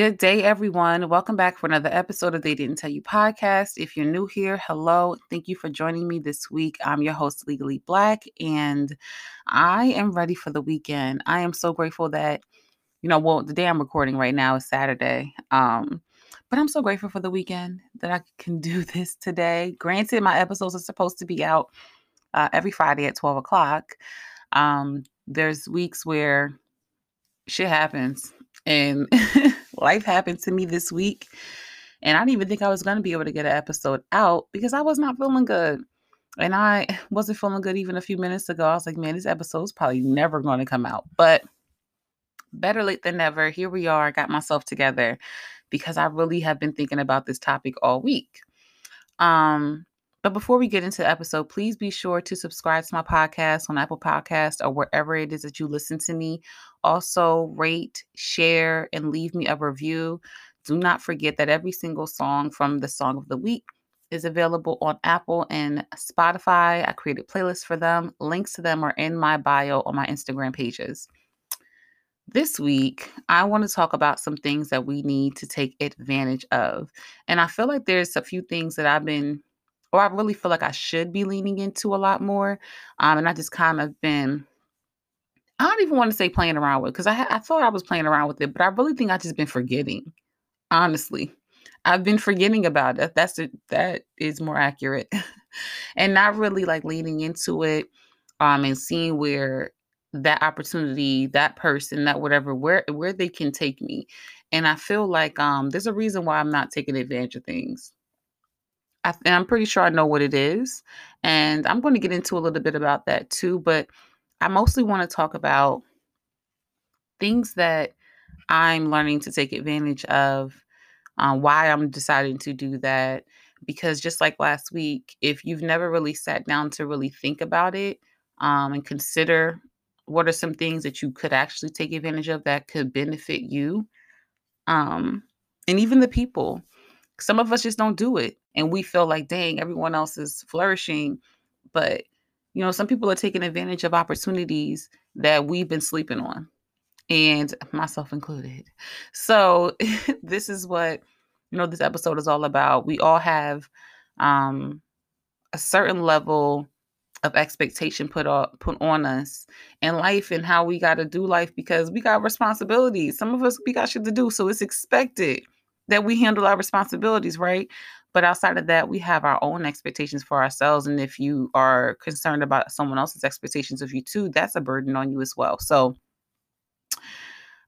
Good day, everyone. Welcome back for another episode of They Didn't Tell You podcast. If you're new here, hello. Thank you for joining me this week. I'm your host, Legally Black, and I am ready for the weekend. I am so grateful that, you know, well, the day I'm recording right now is Saturday. Um, but I'm so grateful for the weekend that I can do this today. Granted, my episodes are supposed to be out uh, every Friday at 12 o'clock. Um, there's weeks where shit happens and life happened to me this week. And I didn't even think I was going to be able to get an episode out because I was not feeling good. And I wasn't feeling good even a few minutes ago. I was like, man, this episode's probably never going to come out. But better late than never. Here we are. I got myself together because I really have been thinking about this topic all week. Um, but before we get into the episode, please be sure to subscribe to my podcast on Apple Podcast or wherever it is that you listen to me. Also, rate, share, and leave me a review. Do not forget that every single song from the Song of the Week is available on Apple and Spotify. I created playlists for them. Links to them are in my bio on my Instagram pages. This week, I want to talk about some things that we need to take advantage of. And I feel like there's a few things that I've been or I really feel like I should be leaning into a lot more. Um, and I just kind of been, I don't even want to say playing around with because I, I thought I was playing around with it, but I really think I've just been forgetting. Honestly, I've been forgetting about it. That's it. That is more accurate, and not really like leaning into it, um, and seeing where that opportunity, that person, that whatever, where where they can take me. And I feel like um, there's a reason why I'm not taking advantage of things I, and I'm pretty sure I know what it is. And I'm going to get into a little bit about that too. But I mostly want to talk about things that I'm learning to take advantage of, um, why I'm deciding to do that. Because just like last week, if you've never really sat down to really think about it um, and consider what are some things that you could actually take advantage of that could benefit you um, and even the people, some of us just don't do it and we feel like dang everyone else is flourishing but you know some people are taking advantage of opportunities that we've been sleeping on and myself included. So this is what you know this episode is all about. We all have um a certain level of expectation put on put on us in life and how we got to do life because we got responsibilities. Some of us we got shit to do so it's expected that we handle our responsibilities right but outside of that, we have our own expectations for ourselves. And if you are concerned about someone else's expectations of you too, that's a burden on you as well. So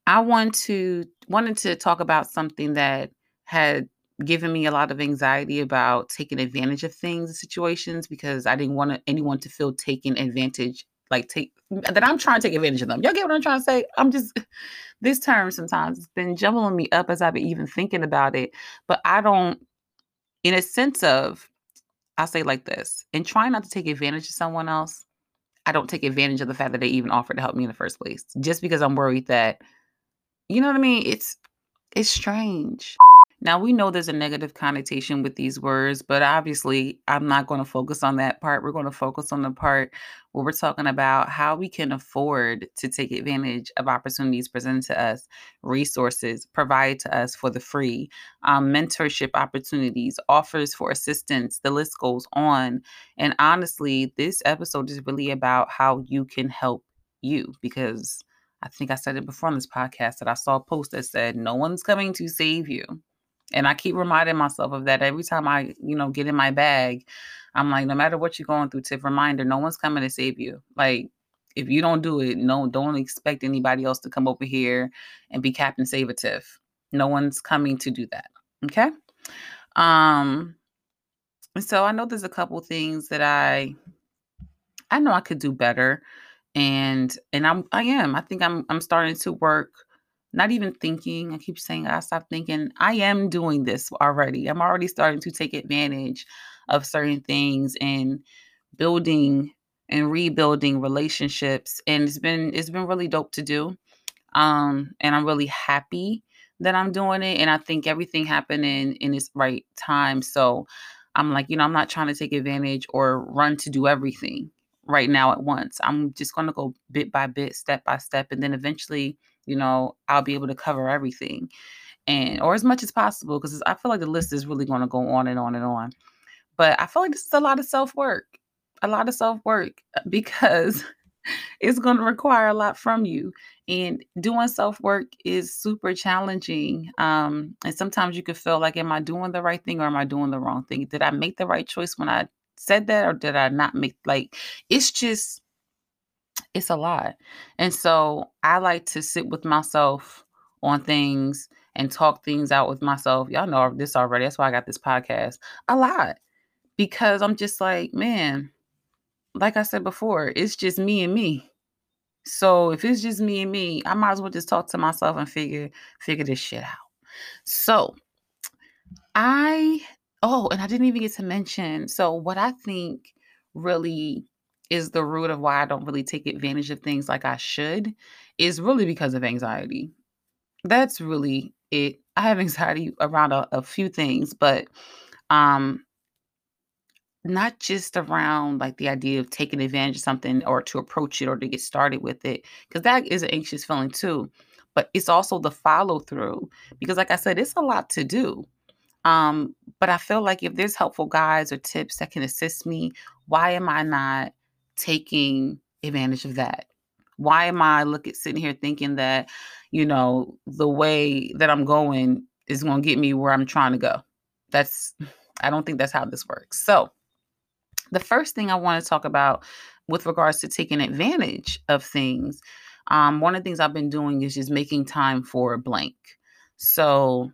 I want to wanted to talk about something that had given me a lot of anxiety about taking advantage of things and situations because I didn't want anyone to feel taken advantage like take that I'm trying to take advantage of them. Y'all get what I'm trying to say? I'm just this term sometimes it's been jumbling me up as I've been even thinking about it, but I don't in a sense of, I'll say like this, in trying not to take advantage of someone else, I don't take advantage of the fact that they even offered to help me in the first place, just because I'm worried that, you know what I mean? It's it's strange. Now, we know there's a negative connotation with these words, but obviously, I'm not going to focus on that part. We're going to focus on the part where we're talking about how we can afford to take advantage of opportunities presented to us, resources provided to us for the free, um, mentorship opportunities, offers for assistance. The list goes on. And honestly, this episode is really about how you can help you because. I think I said it before on this podcast that I saw a post that said, No one's coming to save you. And I keep reminding myself of that every time I, you know, get in my bag. I'm like, no matter what you're going through, Tiff reminder, no one's coming to save you. Like, if you don't do it, no, don't expect anybody else to come over here and be Captain Save Tiff. No one's coming to do that. Okay. Um, so I know there's a couple things that I I know I could do better. And and I'm I am. I think I'm I'm starting to work not even thinking. I keep saying I stop thinking. I am doing this already. I'm already starting to take advantage of certain things and building and rebuilding relationships. And it's been it's been really dope to do. Um, and I'm really happy that I'm doing it. And I think everything happened in in its right time. So I'm like, you know, I'm not trying to take advantage or run to do everything right now at once. I'm just gonna go bit by bit, step by step, and then eventually you know, I'll be able to cover everything. and or as much as possible because I feel like the list is really going to go on and on and on. But I feel like this is a lot of self work, a lot of self work uh, because it's going to require a lot from you. And doing self work is super challenging. Um, and sometimes you could feel like, am I doing the right thing or am I doing the wrong thing? Did I make the right choice when I said that or did I not make like it's just it's a lot. And so I like to sit with myself on things and talk things out with myself. Y'all know this already. That's why I got this podcast a lot because I'm just like, man, like I said before, it's just me and me. So if it's just me and me, I might as well just talk to myself and figure figure this shit out. So I oh, and I didn't even get to mention. So what I think really is the root of why I don't really take advantage of things like I should is really because of anxiety. That's really it. I have anxiety around a, a few things, but um not just around like the idea of taking advantage of something or to approach it or to get started with it because that is an anxious feeling too but it's also the follow through because like i said it's a lot to do um but i feel like if there's helpful guides or tips that can assist me why am i not taking advantage of that why am i looking sitting here thinking that you know the way that i'm going is going to get me where i'm trying to go that's i don't think that's how this works so the first thing I want to talk about with regards to taking advantage of things, um, one of the things I've been doing is just making time for a blank. So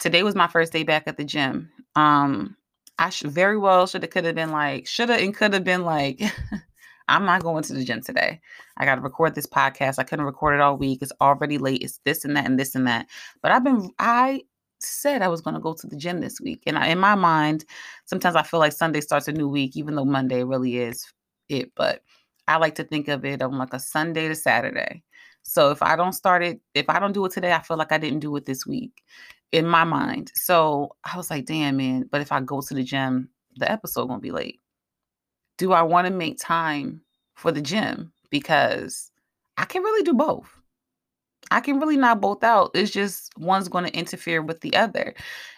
today was my first day back at the gym. Um, I should very well should have could have been like should have and could have been like I'm not going to the gym today. I got to record this podcast. I couldn't record it all week. It's already late. It's this and that and this and that. But I've been I said I was going to go to the gym this week. And I, in my mind, sometimes I feel like Sunday starts a new week, even though Monday really is it. But I like to think of it on like a Sunday to Saturday. So if I don't start it, if I don't do it today, I feel like I didn't do it this week in my mind. So I was like, damn, man. But if I go to the gym, the episode won't be late. Do I want to make time for the gym? Because I can really do both. I can really knock both out. It's just one's going to interfere with the other.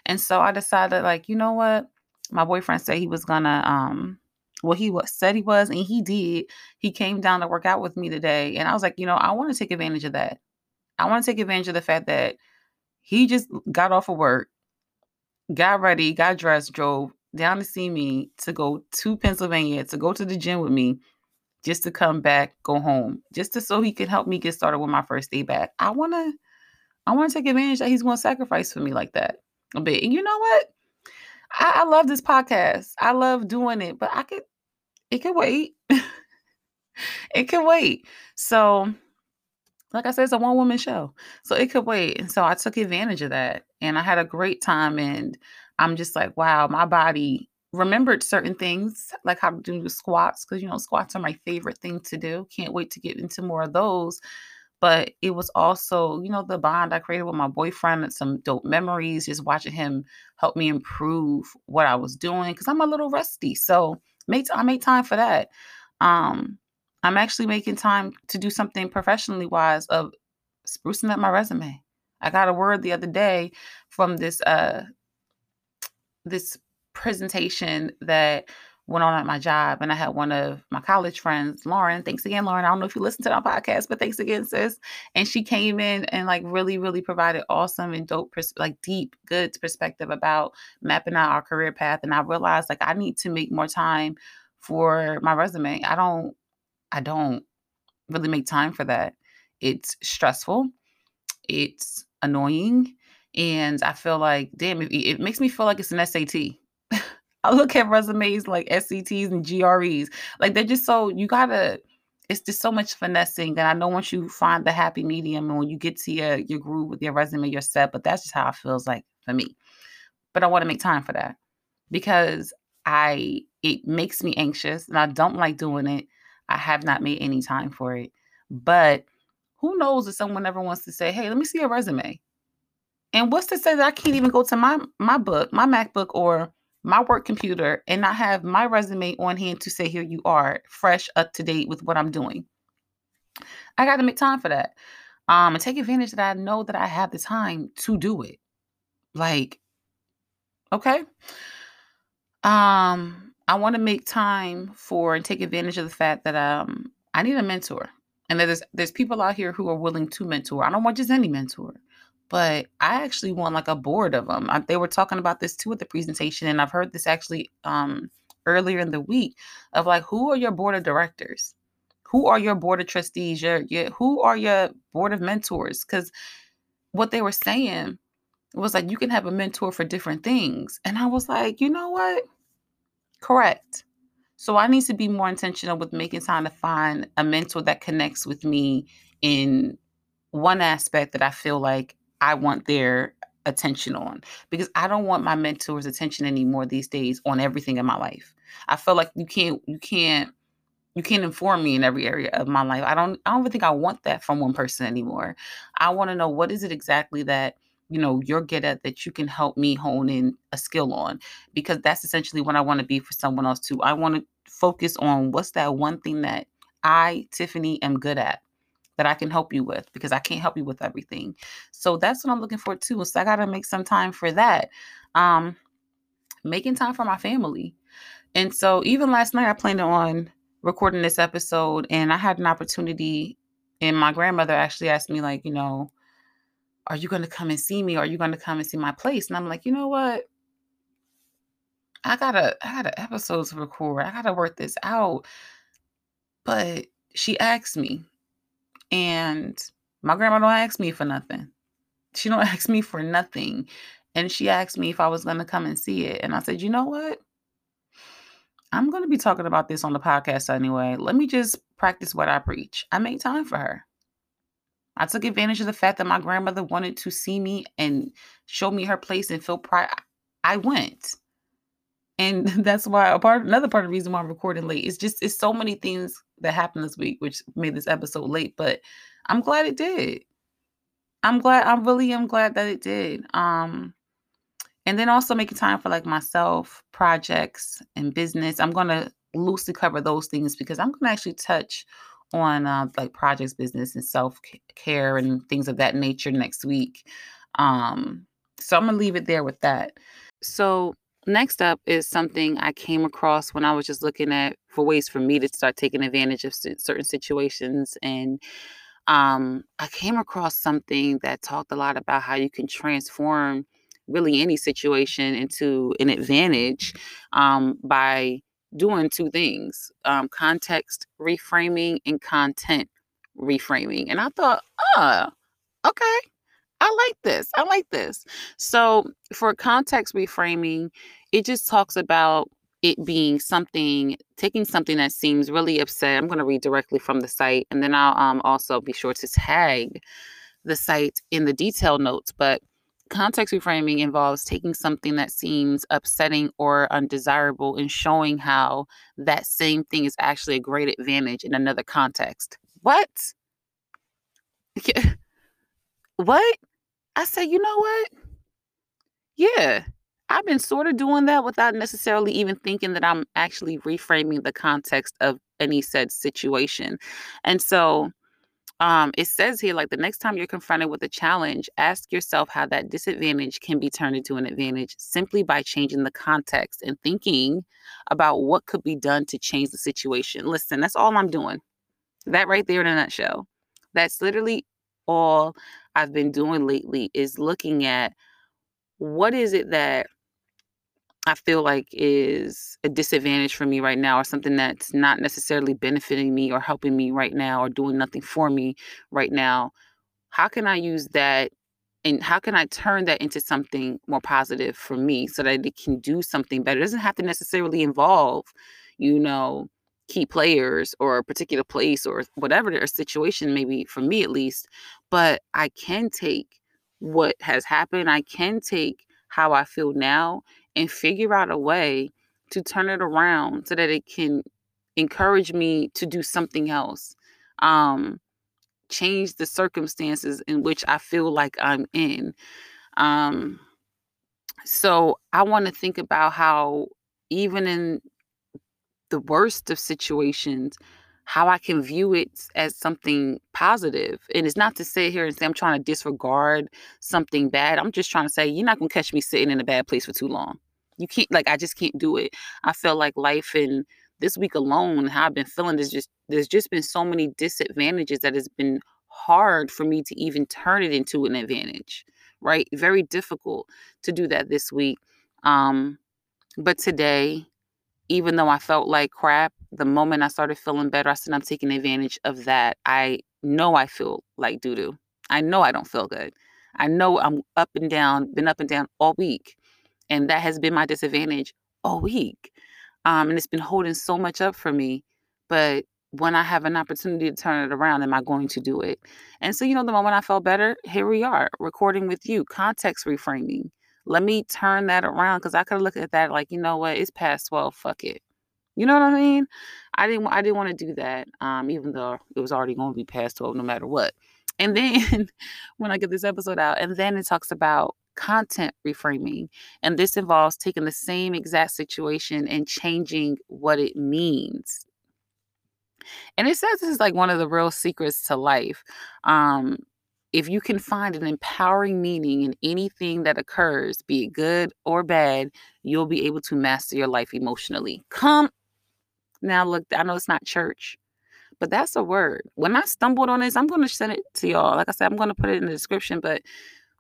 And so I decided, like, you know what? My boyfriend said he was gonna um well he was said he was and he did. He came down to work out with me today. And I was like, you know, I want to take advantage of that. I want to take advantage of the fact that he just got off of work, got ready, got dressed, drove down to see me to go to Pennsylvania to go to the gym with me just to come back, go home, just to so he can help me get started with my first day back. I wanna I wanna take advantage that he's gonna sacrifice for me like that a bit. And you know what? I, I love this podcast. I love doing it, but I could it can wait. it can wait. So like I said, it's a one woman show. So it could wait. And so I took advantage of that and I had a great time. And I'm just like, wow, my body remembered certain things like how to do squats because you know squats are my favorite thing to do. Can't wait to get into more of those. But it was also you know the bond i created with my boyfriend and some dope memories just watching him help me improve what i was doing because i'm a little rusty. So made i made time for that. Um i'm actually making time to do something professionally wise of sprucing up my resume. I got a word the other day from this uh this presentation that went on at my job and I had one of my college friends, Lauren. Thanks again, Lauren. I don't know if you listen to our podcast, but thanks again, sis. And she came in and like really, really provided awesome and dope, pers- like deep, good perspective about mapping out our career path. And I realized like I need to make more time for my resume. I don't, I don't really make time for that. It's stressful. It's annoying. And I feel like, damn, it, it makes me feel like it's an SAT I look at resumes like SATs and GREs. Like they're just so you gotta it's just so much finessing. And I know once you find the happy medium and when you get to your your groove with your resume, you're set. But that's just how it feels like for me. But I want to make time for that because I it makes me anxious and I don't like doing it. I have not made any time for it. But who knows if someone ever wants to say, hey, let me see your resume. And what's to say that I can't even go to my my book, my MacBook or my work computer and not have my resume on hand to say, here you are, fresh, up to date with what I'm doing. I got to make time for that. Um, and take advantage that I know that I have the time to do it. Like, okay. Um, I want to make time for and take advantage of the fact that um I need a mentor. And that there's there's people out here who are willing to mentor. I don't want just any mentor, but I actually want like a board of them. I, they were talking about this too at the presentation, and I've heard this actually um earlier in the week of like who are your board of directors, who are your board of trustees, your, your who are your board of mentors? Because what they were saying was like you can have a mentor for different things, and I was like, you know what? Correct. So I need to be more intentional with making time to find a mentor that connects with me in one aspect that I feel like I want their attention on because I don't want my mentor's attention anymore these days on everything in my life. I feel like you can't you can't you can't inform me in every area of my life. I don't I don't even think I want that from one person anymore. I want to know what is it exactly that you know you're good at that you can help me hone in a skill on because that's essentially what I want to be for someone else too. I want to focus on what's that one thing that I, Tiffany, am good at that I can help you with because I can't help you with everything. So that's what I'm looking for too. So I got to make some time for that. Um, making time for my family. And so even last night, I planned on recording this episode, and I had an opportunity. And my grandmother actually asked me, like, you know, are you going to come and see me? Are you going to come and see my place? And I'm like, you know what? I gotta, I gotta episodes to record. I gotta work this out. But she asked me, and my grandma don't ask me for nothing. She don't ask me for nothing. And she asked me if I was gonna come and see it. And I said, you know what? I'm gonna be talking about this on the podcast anyway. Let me just practice what I preach. I made time for her. I took advantage of the fact that my grandmother wanted to see me and show me her place and feel pride. I went. And that's why a part another part of the reason why I'm recording late is just it's so many things that happened this week, which made this episode late, but I'm glad it did. I'm glad I really am glad that it did. Um and then also making time for like myself, projects and business. I'm gonna loosely cover those things because I'm gonna actually touch on uh, like projects, business, and self care and things of that nature next week. Um, so I'm gonna leave it there with that. So next up is something I came across when I was just looking at for ways for me to start taking advantage of certain situations. And um, I came across something that talked a lot about how you can transform really any situation into an advantage um, by doing two things um, context reframing and content reframing. And I thought, oh, okay. I like this. I like this. So, for context reframing, it just talks about it being something, taking something that seems really upset. I'm going to read directly from the site, and then I'll um, also be sure to tag the site in the detail notes. But context reframing involves taking something that seems upsetting or undesirable and showing how that same thing is actually a great advantage in another context. What? what? I said, you know what? Yeah, I've been sort of doing that without necessarily even thinking that I'm actually reframing the context of any said situation. And so um, it says here like the next time you're confronted with a challenge, ask yourself how that disadvantage can be turned into an advantage simply by changing the context and thinking about what could be done to change the situation. Listen, that's all I'm doing. That right there in a nutshell. That's literally all I've been doing lately is looking at what is it that I feel like is a disadvantage for me right now, or something that's not necessarily benefiting me or helping me right now, or doing nothing for me right now. How can I use that and how can I turn that into something more positive for me so that it can do something better? It doesn't have to necessarily involve, you know, key players or a particular place or whatever their situation may be, for me at least. But I can take what has happened, I can take how I feel now and figure out a way to turn it around so that it can encourage me to do something else. Um, change the circumstances in which I feel like I'm in. Um, so I want to think about how, even in the worst of situations, how I can view it as something positive. And it's not to sit here and say I'm trying to disregard something bad. I'm just trying to say you're not gonna catch me sitting in a bad place for too long. You can't like I just can't do it. I feel like life and this week alone, how I've been feeling is just there's just been so many disadvantages that it's been hard for me to even turn it into an advantage. Right? Very difficult to do that this week. Um, but today even though I felt like crap, the moment I started feeling better, I said I'm taking advantage of that. I know I feel like doo doo. I know I don't feel good. I know I'm up and down, been up and down all week. And that has been my disadvantage all week. Um, and it's been holding so much up for me. But when I have an opportunity to turn it around, am I going to do it? And so, you know, the moment I felt better, here we are recording with you, context reframing. Let me turn that around because I could look at that like, you know what, it's past 12, fuck it. You know what I mean? I didn't I didn't want to do that. Um, even though it was already gonna be past 12 no matter what. And then when I get this episode out, and then it talks about content reframing. And this involves taking the same exact situation and changing what it means. And it says this is like one of the real secrets to life. Um, if you can find an empowering meaning in anything that occurs, be it good or bad, you'll be able to master your life emotionally. Come now, look, I know it's not church, but that's a word. When I stumbled on this, I'm going to send it to y'all. Like I said, I'm going to put it in the description. But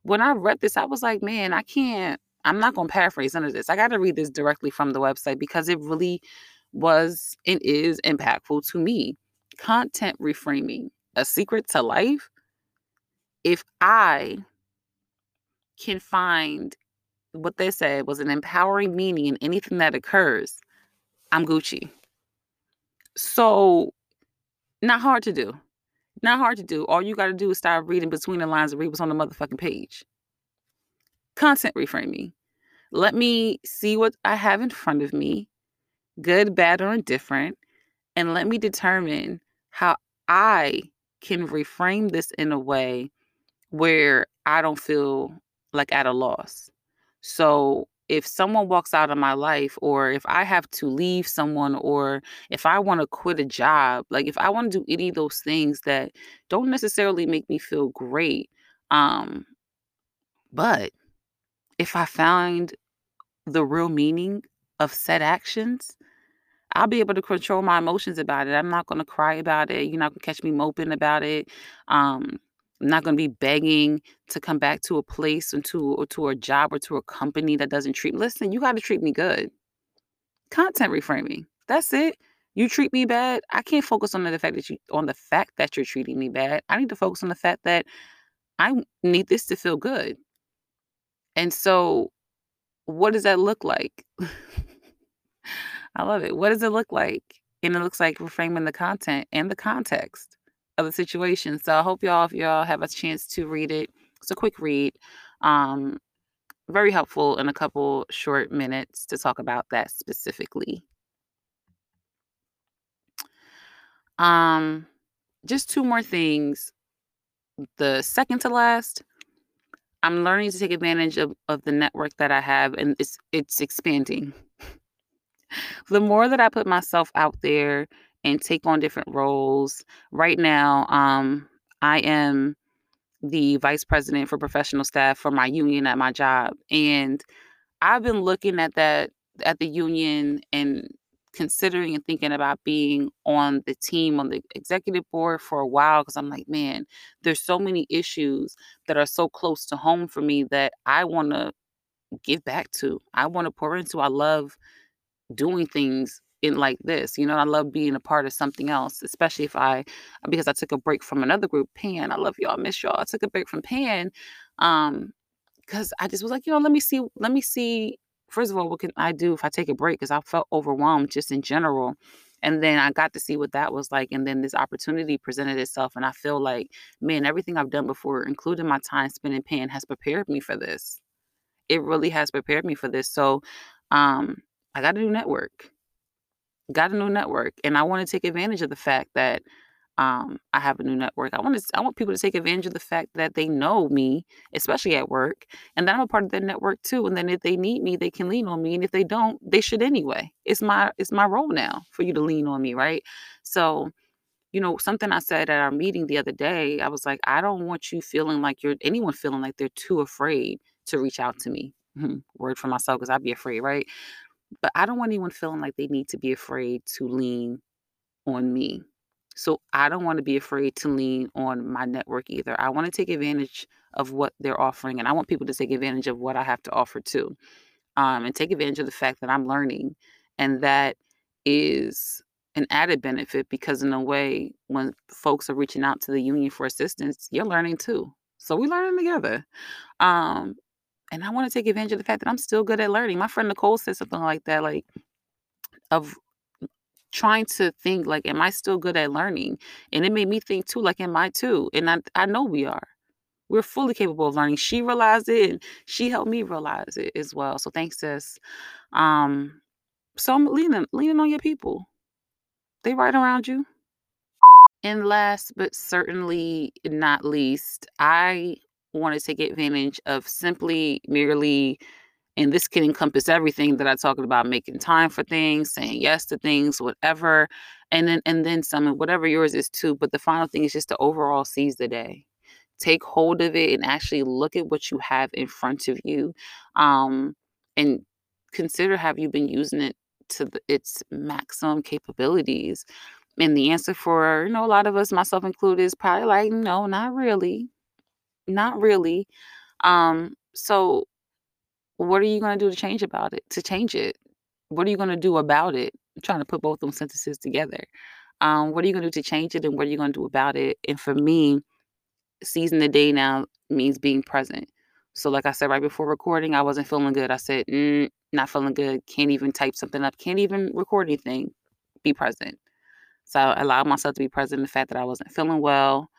when I read this, I was like, man, I can't, I'm not going to paraphrase none of this. I got to read this directly from the website because it really was and is impactful to me. Content reframing, a secret to life if I can find what they said was an empowering meaning in anything that occurs, I'm Gucci. So, not hard to do. Not hard to do. All you got to do is start reading between the lines and read what's on the motherfucking page. Content reframing. Let me see what I have in front of me, good, bad, or indifferent, and let me determine how I can reframe this in a way where I don't feel like at a loss. So if someone walks out of my life or if I have to leave someone or if I want to quit a job, like if I want to do any of those things that don't necessarily make me feel great, um but if I find the real meaning of said actions, I'll be able to control my emotions about it. I'm not going to cry about it. You're not going to catch me moping about it. Um I'm not going to be begging to come back to a place or to or to a job or to a company that doesn't treat. Listen, you got to treat me good. Content reframing. That's it. You treat me bad. I can't focus on the fact that you on the fact that you're treating me bad. I need to focus on the fact that I need this to feel good. And so, what does that look like? I love it. What does it look like? And it looks like reframing the content and the context of the situation. So I hope y'all, if y'all have a chance to read it, it's a quick read. Um, very helpful in a couple short minutes to talk about that specifically. Um, just two more things. The second to last, I'm learning to take advantage of, of the network that I have, and it's it's expanding. the more that I put myself out there and take on different roles. Right now, um, I am the vice president for professional staff for my union at my job. And I've been looking at that at the union and considering and thinking about being on the team on the executive board for a while because I'm like, man, there's so many issues that are so close to home for me that I want to give back to. I want to pour into. I love doing things in like this. You know, I love being a part of something else, especially if I because I took a break from another group, Pan. I love y'all, miss y'all. I took a break from Pan. Um, because I just was like, you know, let me see, let me see. First of all, what can I do if I take a break? Because I felt overwhelmed just in general. And then I got to see what that was like. And then this opportunity presented itself. And I feel like, man, everything I've done before, including my time spent in Pan, has prepared me for this. It really has prepared me for this. So um, I got to do network got a new network and I want to take advantage of the fact that um, I have a new network. I want to I want people to take advantage of the fact that they know me, especially at work, and that I'm a part of their network too. And then if they need me, they can lean on me. And if they don't, they should anyway. It's my it's my role now for you to lean on me, right? So you know, something I said at our meeting the other day, I was like, I don't want you feeling like you're anyone feeling like they're too afraid to reach out to me. Word for myself, because I'd be afraid, right? But I don't want anyone feeling like they need to be afraid to lean on me. So I don't want to be afraid to lean on my network either. I want to take advantage of what they're offering, and I want people to take advantage of what I have to offer too, um, and take advantage of the fact that I'm learning, and that is an added benefit because in a way, when folks are reaching out to the union for assistance, you're learning too. So we're learning together. Um, and I want to take advantage of the fact that I'm still good at learning. My friend Nicole said something like that, like of trying to think like, am I still good at learning? And it made me think too, like, am I too? And I, I know we are. We're fully capable of learning. She realized it and she helped me realize it as well. So thanks, sis. Um, so I'm leaning leaning on your people. They right around you. And last but certainly not least, I want to take advantage of simply merely and this can encompass everything that I talked about making time for things, saying yes to things, whatever. And then and then some whatever yours is too. But the final thing is just to overall seize the day. Take hold of it and actually look at what you have in front of you. Um, and consider have you been using it to the, its maximum capabilities? And the answer for, you know, a lot of us, myself included, is probably like, no, not really. Not really. Um, so what are you going to do to change about it? To change it? What are you going to do about it? I'm trying to put both those sentences together. Um, what are you going to do to change it and what are you going to do about it? And for me, seizing the day now means being present. So, like I said right before recording, I wasn't feeling good. I said, mm, not feeling good. Can't even type something up. Can't even record anything. Be present. So, I allowed myself to be present the fact that I wasn't feeling well.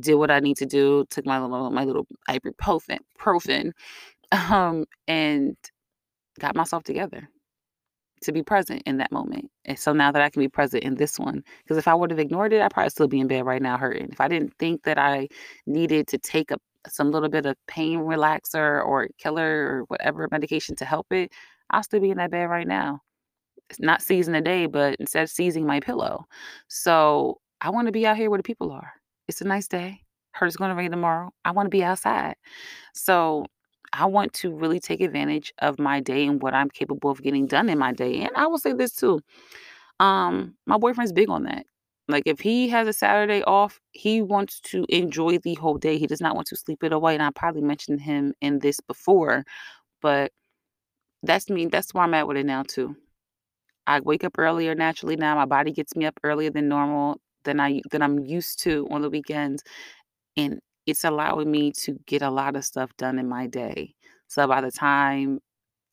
Did what I need to do. Took my little my little ibuprofen, profen, um, and got myself together to be present in that moment. And so now that I can be present in this one, because if I would have ignored it, I'd probably still be in bed right now hurting. If I didn't think that I needed to take a some little bit of pain relaxer or killer or whatever medication to help it, I'll still be in that bed right now. It's not seizing the day, but instead seizing my pillow. So I want to be out here where the people are. It's a nice day. Heard it's going to rain tomorrow. I want to be outside. So I want to really take advantage of my day and what I'm capable of getting done in my day. And I will say this too. Um, my boyfriend's big on that. Like if he has a Saturday off, he wants to enjoy the whole day. He does not want to sleep it away. And I probably mentioned him in this before, but that's me. That's where I'm at with it now too. I wake up earlier naturally now. My body gets me up earlier than normal than I than I'm used to on the weekends. And it's allowing me to get a lot of stuff done in my day. So by the time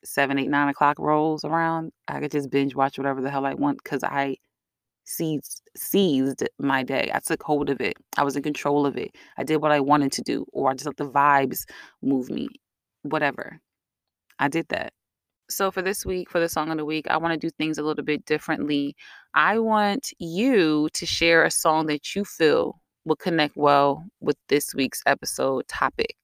seven, eight, nine o'clock rolls around, I could just binge watch whatever the hell I want because I seized seized my day. I took hold of it. I was in control of it. I did what I wanted to do, or I just let the vibes move me. Whatever. I did that. So for this week, for the song of the week, I want to do things a little bit differently. I want you to share a song that you feel will connect well with this week's episode topic.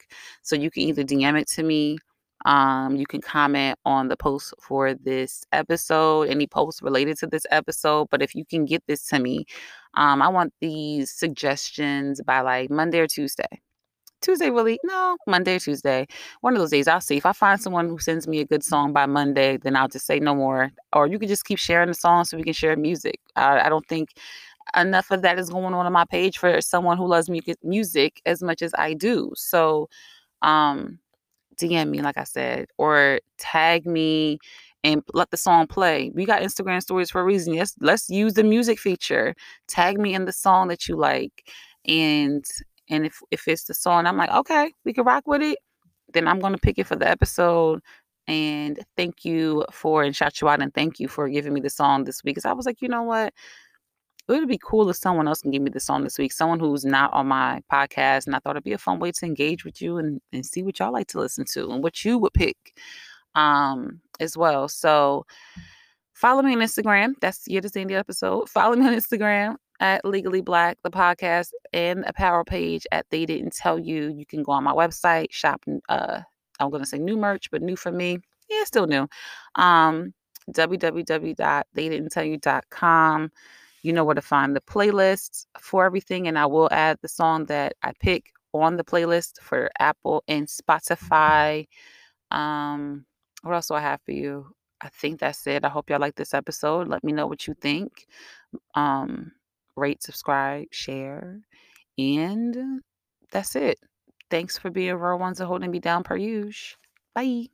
So you can either DM it to me, um, you can comment on the post for this episode, any posts related to this episode. But if you can get this to me, um, I want these suggestions by like Monday or Tuesday. Tuesday, really? No, Monday or Tuesday. One of those days, I'll see. If I find someone who sends me a good song by Monday, then I'll just say no more. Or you can just keep sharing the song so we can share music. I, I don't think enough of that is going on on my page for someone who loves music as much as I do. So, um, DM me, like I said, or tag me and let the song play. We got Instagram stories for a reason. Yes, let's use the music feature. Tag me in the song that you like, and and if if it's the song, I'm like, okay, we can rock with it. Then I'm gonna pick it for the episode. And thank you for and shout you out and thank you for giving me the song this week. Because I was like, you know what? it would be cool if someone else can give me the song this week, someone who's not on my podcast. And I thought it'd be a fun way to engage with you and, and see what y'all like to listen to and what you would pick um, as well. So follow me on Instagram. That's yet to end the episode. Follow me on Instagram at Legally Black, the podcast, and a power page at They Didn't Tell You. You can go on my website, shop, uh, I'm going to say new merch, but new for me. Yeah, still new. Um, www.theydidn'ttellyu.com You know where to find the playlists for everything, and I will add the song that I pick on the playlist for Apple and Spotify. Um, what else do I have for you? I think that's it. I hope y'all like this episode. Let me know what you think. Um, rate, subscribe, share, and that's it. Thanks for being real ones and holding me down per. Bye.